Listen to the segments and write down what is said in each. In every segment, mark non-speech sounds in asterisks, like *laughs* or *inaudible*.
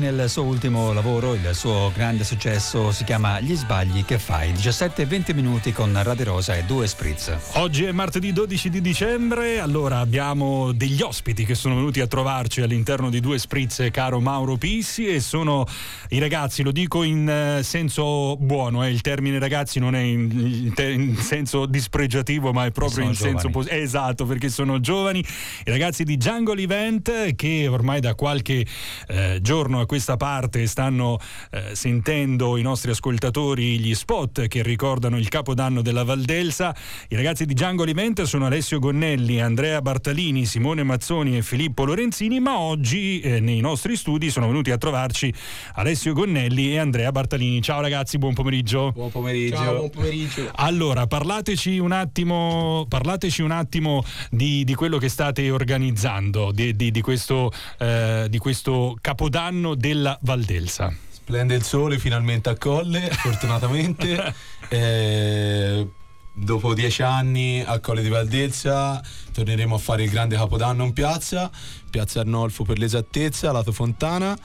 Nel suo ultimo lavoro, il suo grande successo si chiama Gli sbagli che fai, 17-20 minuti con Radio Rosa e due spritz. Oggi è martedì 12 di dicembre, allora abbiamo degli ospiti che sono venuti a trovarci all'interno di due spritz, caro Mauro Pissi, e sono i ragazzi, lo dico in eh, senso buono, eh, il termine ragazzi non è in, in senso dispregiativo, ma è proprio in giovani. senso positivo. Esatto, perché sono giovani, i ragazzi di Jungle Event che ormai da qualche eh, giorno questa parte stanno eh, sentendo i nostri ascoltatori gli spot che ricordano il capodanno della Valdelsa. I ragazzi di Django Alimenta sono Alessio Gonnelli, Andrea Bartalini, Simone Mazzoni e Filippo Lorenzini, ma oggi eh, nei nostri studi sono venuti a trovarci Alessio Gonnelli e Andrea Bartalini. Ciao ragazzi, buon pomeriggio. Buon pomeriggio. Ciao, buon pomeriggio. Allora, parlateci un attimo, parlateci un attimo di, di quello che state organizzando, di, di, di questo, eh, di questo capodanno della Valdelsa. Splende il sole finalmente a Colle, *laughs* fortunatamente. eh, dopo dieci anni a Colle di Valdelsa torneremo a fare il grande capodanno in piazza, piazza Arnolfo per l'esattezza, lato Fontana.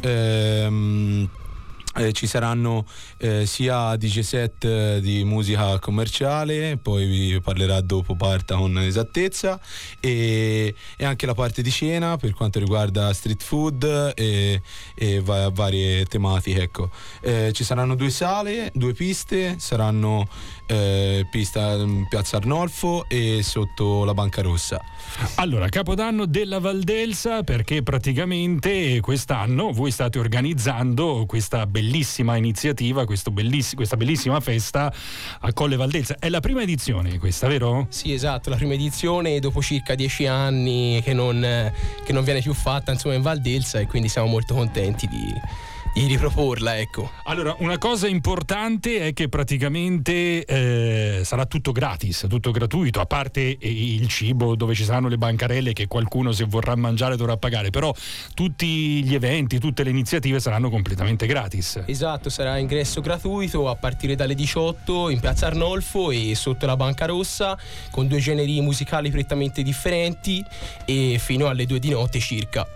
Eh, eh, ci saranno eh, sia DJ set eh, di musica commerciale, poi vi parlerà dopo Parta con esattezza, e, e, anche la parte di cena per quanto riguarda street food e, e va- varie tematiche. Ecco. Eh, ci saranno due sale, due piste, saranno eh, pista in Piazza Arnolfo e sotto la Banca Rossa. Allora, Capodanno della Valdelsa perché praticamente quest'anno voi state organizzando questa bellissima iniziativa, belliss- questa bellissima festa a Colle Valdelsa. È la prima edizione questa, vero? Sì, esatto, la prima edizione dopo circa dieci anni che non, che non viene più fatta insomma, in Valdelsa e quindi siamo molto contenti di riproporla, ecco. Allora, una cosa importante è che praticamente eh, sarà tutto gratis, tutto gratuito, a parte il cibo dove ci saranno le bancarelle che qualcuno se vorrà mangiare dovrà pagare, però tutti gli eventi, tutte le iniziative saranno completamente gratis. Esatto, sarà ingresso gratuito a partire dalle 18 in Piazza Arnolfo e sotto la Banca Rossa con due generi musicali prettamente differenti e fino alle 2 di notte circa.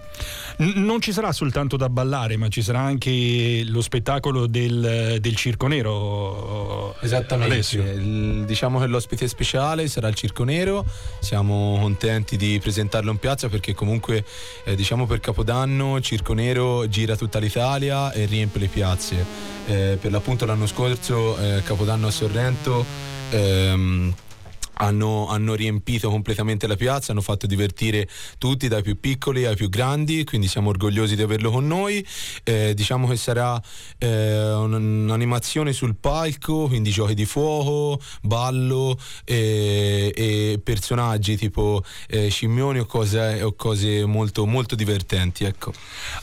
Non ci sarà soltanto da ballare, ma ci sarà anche lo spettacolo del, del Circo Nero. Esattamente. Il, diciamo che l'ospite speciale sarà il Circo Nero. Siamo contenti di presentarlo in piazza perché comunque eh, diciamo per Capodanno il Circo Nero gira tutta l'Italia e riempie le piazze. Eh, per l'appunto l'anno scorso eh, Capodanno a Sorrento ehm, hanno, hanno, riempito completamente la piazza, hanno fatto divertire tutti, dai più piccoli ai più grandi, quindi siamo orgogliosi di averlo con noi. Eh, diciamo che sarà eh, un'animazione sul palco, quindi giochi di fuoco, ballo eh, e personaggi tipo eh, scimmioni o cose, o cose molto, molto, divertenti. Ecco.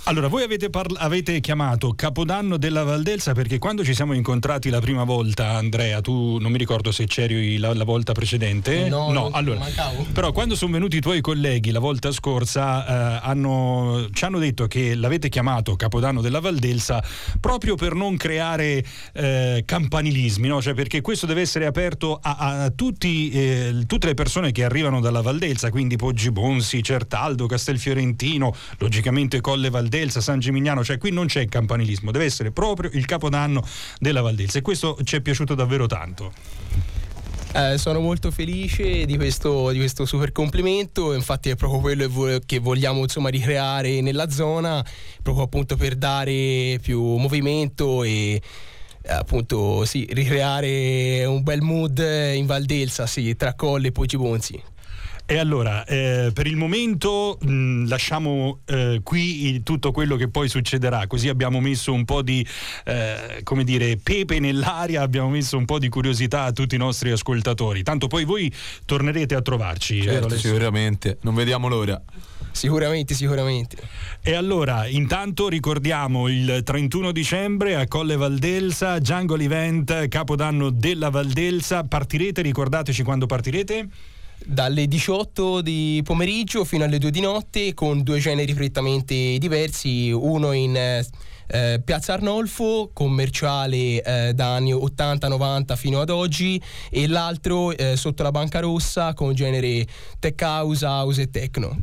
Allora, voi avete, parla- avete chiamato Capodanno della Valdelsa perché quando ci siamo incontrati la prima volta, Andrea, tu non mi ricordo se c'eri la, la volta precedente, precedente? No, no allora, però quando sono venuti i tuoi colleghi la volta scorsa eh, hanno, ci hanno detto che l'avete chiamato Capodanno della Valdelsa proprio per non creare eh, campanilismi, no? cioè perché questo deve essere aperto a, a tutti, eh, tutte le persone che arrivano dalla Valdelsa, quindi Poggi Bonsi, Certaldo, Castelfiorentino, logicamente Colle Valdelsa, San Gimignano, cioè qui non c'è campanilismo, deve essere proprio il Capodanno della Valdelsa e questo ci è piaciuto davvero tanto. Eh, sono molto felice di questo, di questo, super complimento, infatti è proprio quello che vogliamo insomma, ricreare nella zona, proprio appunto per dare più movimento e appunto sì, ricreare un bel mood in Valdelsa, sì, tra Colle e Pogibonzi. E allora, eh, per il momento mh, lasciamo eh, qui tutto quello che poi succederà, così abbiamo messo un po' di, eh, come dire, pepe nell'aria, abbiamo messo un po' di curiosità a tutti i nostri ascoltatori. Tanto poi voi tornerete a trovarci. Certo, sicuramente, non vediamo l'ora. Sicuramente, sicuramente. E allora, intanto ricordiamo il 31 dicembre a Colle Valdelsa, Jungle Event, Capodanno della Valdelsa. Partirete, ricordateci quando partirete? Dalle 18 di pomeriggio fino alle 2 di notte con due generi prettamente diversi, uno in eh, eh, Piazza Arnolfo, commerciale eh, da anni 80-90 fino ad oggi e l'altro eh, sotto la Banca Rossa con genere tech house, house e techno.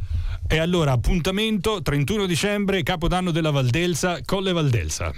E allora appuntamento 31 dicembre, Capodanno della Valdelsa, Colle Valdelsa.